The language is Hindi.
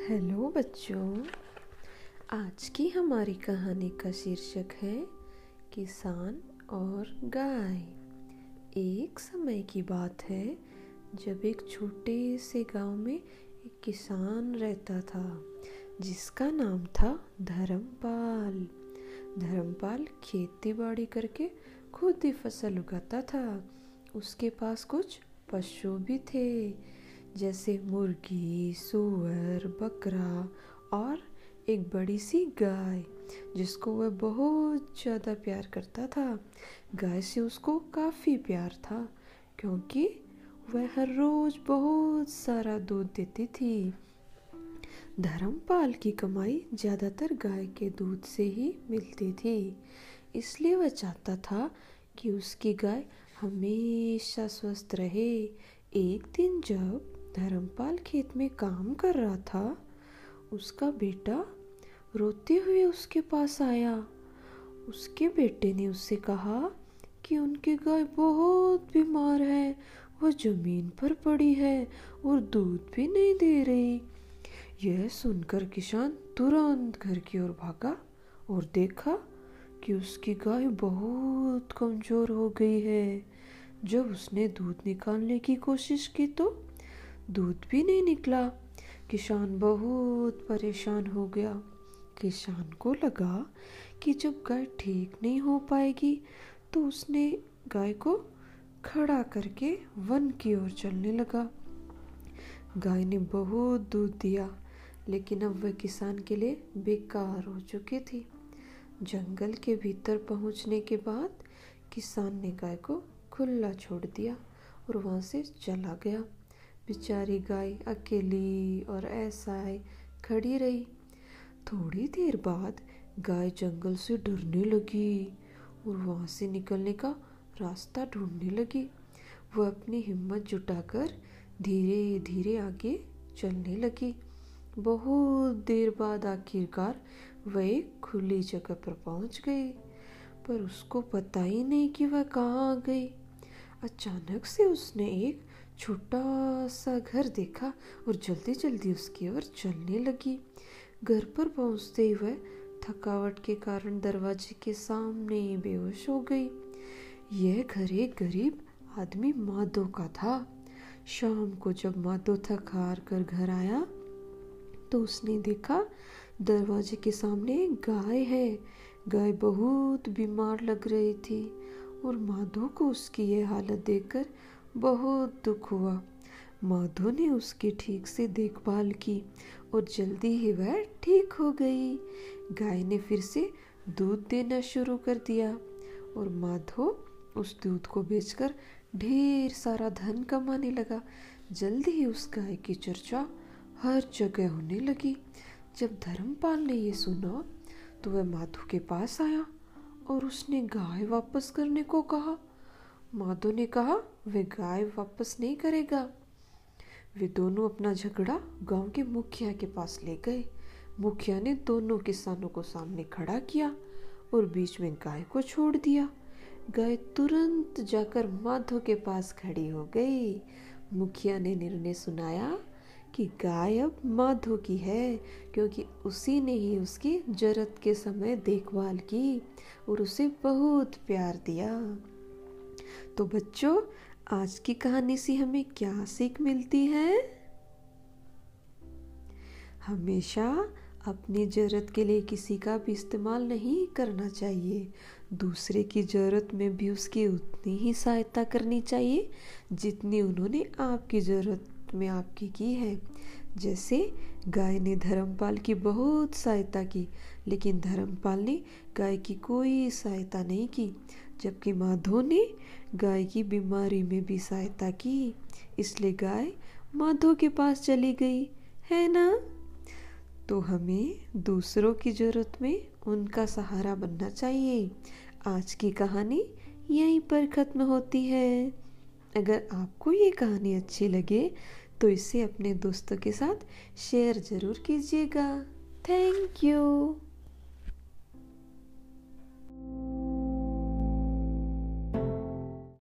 हेलो बच्चों, आज की हमारी कहानी का शीर्षक है किसान और गाय। एक समय की बात है जब एक छोटे से गाँव में एक किसान रहता था, जिसका नाम था धर्मपाल। धर्मपाल खेती बाड़ी करके खुद ही फ़सल उगाता था। उसके पास कुछ पशु भी थे। जैसे मुर्गी, सुअर, बकरा और एक बड़ी सी गाय, जिसको वह बहुत ज़्यादा प्यार करता था। गाय से उसको काफ़ी प्यार था, क्योंकि वह हर रोज़ बहुत सारा दूध देती थी। धर्मपाल की कमाई ज़्यादातर गाय के दूध से ही मिलती थी, इसलिए वह चाहता था कि उसकी गाय हमेशा स्वस्थ रहे। एक दिन जब धर्मपाल खेत में काम कर रहा था। उसका बेटा रोते हुए उसके पास आया। उसके बेटे ने उससे कहा कि उनकी गाय बहुत बीमार है वह ज़मीन पर पड़ी है और दूध भी नहीं दे रही। यह सुनकर किसान तुरंत घर की ओर भागा और देखा कि उसकी गाय बहुत कमज़ोर हो गई है। जब उसने दूध निकालने की कोशिश की तो दूध भी नहीं निकला। किसान बहुत परेशान हो गया। किसान को लगा कि जब गाय ठीक नहीं हो पाएगी तो उसने गाय को खड़ा करके वन की ओर चलने लगा। गाय ने बहुत दूध दिया, लेकिन अब वह किसान के लिए बेकार हो चुकी थी। जंगल के भीतर पहुँचने के बाद किसान ने गाय को खुला छोड़ दिया और वहाँ से चला गया। बेचारी गाय अकेली और ऐसा खड़ी रही। थोड़ी देर बाद गाय जंगल से डरने लगी और वहाँ से निकलने का रास्ता ढूँढने लगी। वह अपनी हिम्मत जुटाकर धीरे धीरे आगे चलने लगी। बहुत देर बाद आखिरकार वह एक खुली जगह पर पहुँच गई, पर उसको पता ही नहीं कि वह कहाँ आ गई। अचानक से उसने एक छोटा सा घर देखा और जल्दी जल्दी उसकी ओर चलने लगी। घर पर पहुँचते ही वह थकावट के कारण दरवाजे के सामने बेहोश हो गई। यह घर एक गरीब आदमी माधो का था। शाम को जब माधो थक हार कर घर आया तो उसने देखा दरवाजे के सामने गाय है। गाय बहुत बीमार लग रही थी। और माधो को उसकी यह हालत देखकर बहुत दुख हुआ। माधो ने उसकी ठीक से देखभाल की और जल्दी ही वह ठीक हो गई। गाय ने फिर से दूध देना शुरू कर दिया और माधो उस दूध को बेचकर ढेर सारा धन कमाने लगा। जल्दी ही उस गाय की चर्चा हर जगह होने लगी। जब धर्मपाल ने ये सुना तो वह माधो के पास आया। और उसने गाय वापस करने को कहा। माधो ने कहा, वे गाय वापस नहीं करेगा। वे दोनों अपना झगड़ा गाँव के मुखिया के पास ले गए। मुखिया ने दोनों किसानों को सामने खड़ा किया और बीच में गाय को छोड़ दिया। गाय तुरंत जाकर माधो के पास खड़ी हो गई। मुखिया ने निर्णय सुनाया कि गाय अब माधो की है, क्योंकि उसी ने ही उसकी ज़रूरत के समय देखभाल की और उसे बहुत प्यार दिया। तो बच्चों, आज की कहानी से हमें क्या सीख मिलती है? हमेशा अपनी ज़रूरत के लिए किसी का भी इस्तेमाल नहीं करना चाहिए। दूसरे की ज़रूरत में भी उसकी उतनी ही सहायता करनी चाहिए जितनी उन्होंने आपकी ज़रूरत में आपकी की है। जैसे गाय ने धर्मपाल की बहुत सहायता की, लेकिन धर्मपाल ने गाय की कोई सहायता नहीं की, जबकि माधो ने गाय की बीमारी में भी सहायता की। इसलिए गाय माधो के पास चली गई, है ना? तो हमें दूसरों की ज़रूरत में उनका सहारा बनना चाहिए। आज की कहानी यहीं पर ख़त्म होती है। अगर आपको ये कहानी अच्छी लगे तो इसे अपने दोस्तों के साथ शेयर ज़रूर कीजिएगा। Thank you